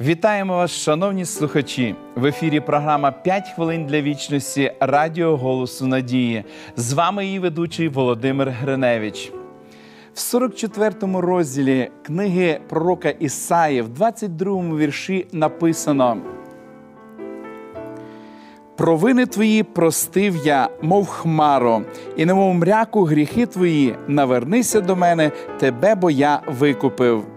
Вітаємо вас, шановні слухачі! В ефірі програма «5 хвилин для вічності Радіо Голосу Надії. З вами її ведучий Володимир Гриневич. В 44-му розділі книги пророка Ісаї, в 22-му вірші написано. Провини твої простив я, мов хмаро, і немов мряку гріхи твої, навернися до мене, тебе бо я викупив.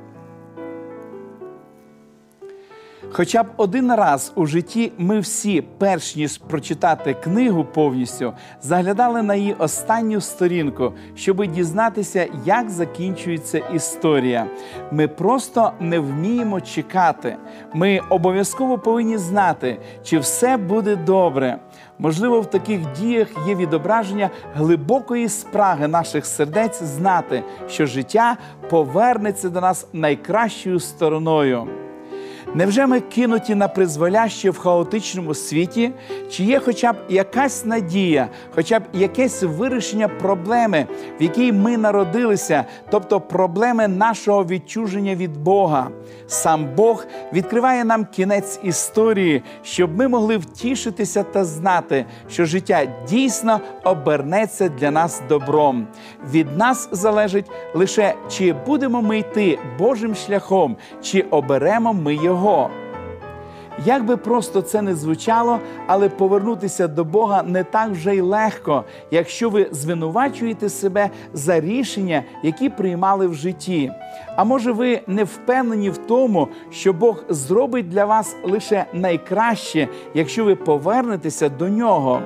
Хоча б один раз у житті ми всі, перш ніж прочитати книгу повністю, заглядали на її останню сторінку, щоб дізнатися, як закінчується історія. Ми просто не вміємо чекати. Ми обов'язково повинні знати, чи все буде добре. Можливо, в таких діях є відображення глибокої спраги наших сердець знати, що життя повернеться до нас найкращою стороною. Невже ми кинуті на призволяще в хаотичному світі? Чи є хоча б якась надія, хоча б якесь вирішення проблеми, в якій ми народилися, тобто проблеми нашого відчуження від Бога? Сам Бог відкриває нам кінець історії, щоб ми могли втішитися та знати, що життя дійсно обернеться для нас добром. Від нас залежить лише чи будемо ми йти Божим шляхом, чи оберемо ми його його. Як би просто це не звучало, але повернутися до Бога не так вже й легко, якщо ви звинувачуєте себе за рішення, які приймали в житті. А може, ви не впевнені в тому, що Бог зробить для вас лише найкраще, якщо ви повернетеся до нього.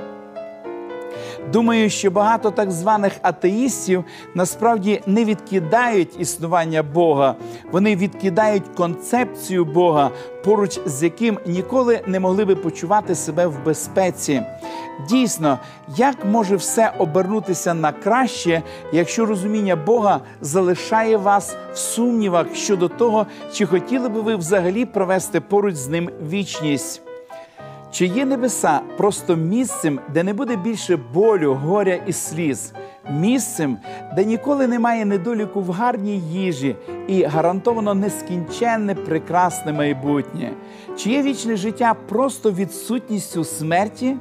Думаю, що багато так званих атеїстів насправді не відкидають існування Бога, вони відкидають концепцію Бога, поруч з яким ніколи не могли би почувати себе в безпеці. Дійсно, як може все обернутися на краще, якщо розуміння Бога залишає вас в сумнівах щодо того, чи хотіли би ви взагалі провести поруч з ним вічність? Чи є небеса просто місцем, де не буде більше болю, горя і сліз, місцем, де ніколи немає недоліку в гарній їжі і гарантовано нескінченне прекрасне майбутнє? Чи є вічне життя просто відсутністю смерті?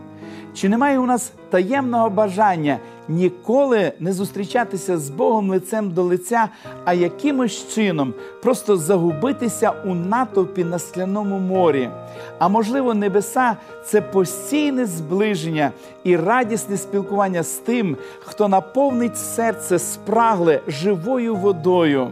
Чи немає у нас таємного бажання ніколи не зустрічатися з Богом лицем до лиця, а якимось чином просто загубитися у натовпі на скляному морі? А можливо, небеса це постійне зближення і радісне спілкування з тим, хто наповнить серце спрагле живою водою.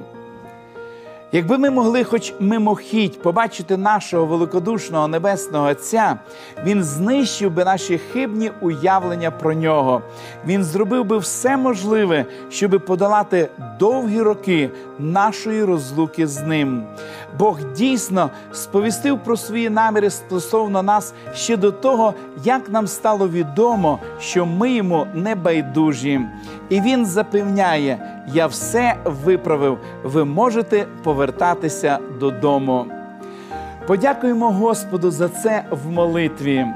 Якби ми могли, хоч мимохідь, побачити нашого великодушного небесного Отця, Він знищив би наші хибні уявлення про нього. Він зробив би все можливе, щоб подолати довгі роки нашої розлуки з ним. Бог дійсно сповістив про свої наміри стосовно нас ще до того, як нам стало відомо, що ми йому не байдужі. І він запевняє: я все виправив. Ви можете повертатися додому. Подякуємо Господу за це в молитві.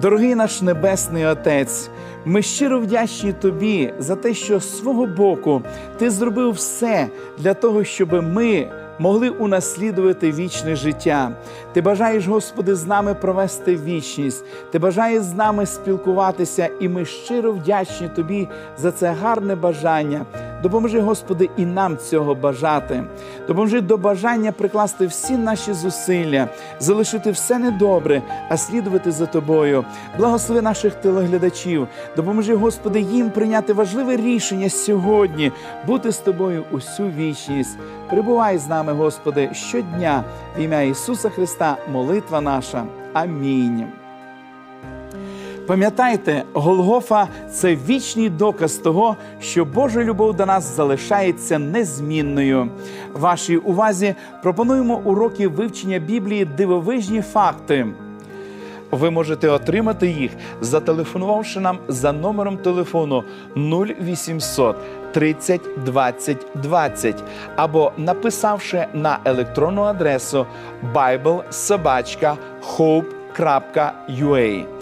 Дорогий наш Небесний Отець, ми щиро вдячні Тобі за те, що з свого боку Ти зробив все для того, щоб ми могли унаслідувати вічне життя. Ти бажаєш, Господи, з нами провести вічність. Ти бажаєш з нами спілкуватися, і ми щиро вдячні Тобі за це гарне бажання. Допоможи, Господи, і нам цього бажати. Допоможи до бажання прикласти всі наші зусилля, залишити все недобре, а слідувати за тобою. Благослови наших телеглядачів. Допоможи, Господи, їм прийняти важливе рішення сьогодні, бути з тобою усю вічність. Прибувай з нами, Господи, щодня в ім'я Ісуса Христа, молитва наша. Амінь. Пам'ятайте, Голгофа це вічний доказ того, що Божа любов до нас залишається незмінною. Вашій увазі пропонуємо уроки вивчення Біблії дивовижні факти. Ви можете отримати їх, зателефонувавши нам за номером телефону 0800 30 20 20 або написавши на електронну адресу biblesobachka.hope.ua.